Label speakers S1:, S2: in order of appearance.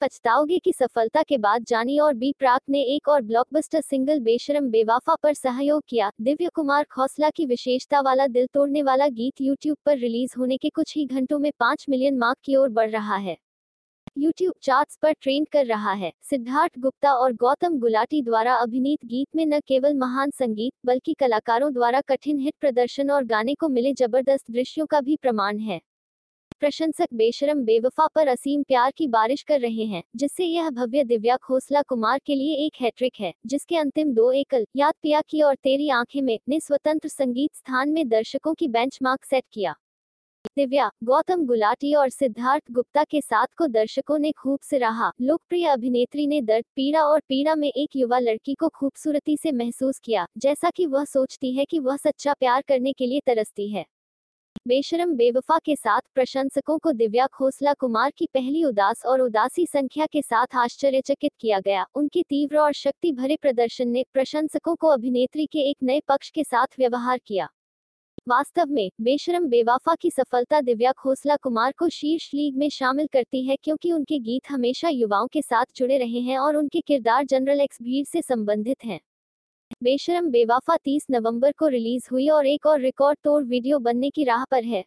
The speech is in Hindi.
S1: पछताओगे की सफलता के बाद जानी और बी प्राक ने एक और ब्लॉकबस्टर सिंगल बेशरम बेवाफा पर सहयोग किया। दिव्य कुमार खोसला की विशेषता वाला दिल तोड़ने वाला गीत यूट्यूब पर रिलीज़ होने के कुछ ही घंटों में पाँच मिलियन मार्क की ओर बढ़ रहा है। यूट्यूब चार्ट्स पर ट्रेंड कर रहा है। सिद्धार्थ गुप्ता और गौतम गुलाटी द्वारा अभिनीत गीत में न केवल महान संगीत, बल्कि कलाकारों द्वारा कठिन हिट प्रदर्शन और गाने को मिले ज़बरदस्त दृश्यों का भी प्रमाण है। प्रशंसक बेशरम बेवफा पर असीम प्यार की बारिश कर रहे हैं, जिससे यह भव्य दिव्या खोसला कुमार के लिए एक हैट्रिक है, जिसके अंतिम दो एकल, याद पिया की और तेरी आँखें में, ने स्वतंत्र संगीत स्थान में दर्शकों की बेंचमार्क सेट किया। दिव्या, गौतम गुलाटी और सिद्धार्थ गुप्ता के साथ को दर्शकों ने खूब सराहा लोकप्रिय अभिनेत्री ने दर्द, पीड़ा और पीड़ा में एक युवा लड़की को खूबसूरती से महसूस किया, जैसा कि वह सोचती है कि वह सच्चा प्यार करने के लिए तरसती है। बेशरम बेवफा के साथ प्रशंसकों को दिव्या खोसला कुमार की पहली उदास और उदासी संख्या के साथ आश्चर्यचकित किया गया। उनके तीव्र और शक्ति भरे प्रदर्शन ने प्रशंसकों को अभिनेत्री के एक नए पक्ष के साथ व्यवहार किया। वास्तव में, बेशरम बेवाफा की सफलता दिव्या खोसला कुमार को शीर्ष लीग में शामिल करती है क्योंकि उनके गीत हमेशा युवाओं के साथ जुड़े रहे हैं और उनके किरदार जनरल एक्स भीड़ से संबंधित हैं। बेशरम बेवाफा 30 नवंबर को रिलीज़ हुई और एक और रिकॉर्ड तोड़ वीडियो बनने की राह पर है।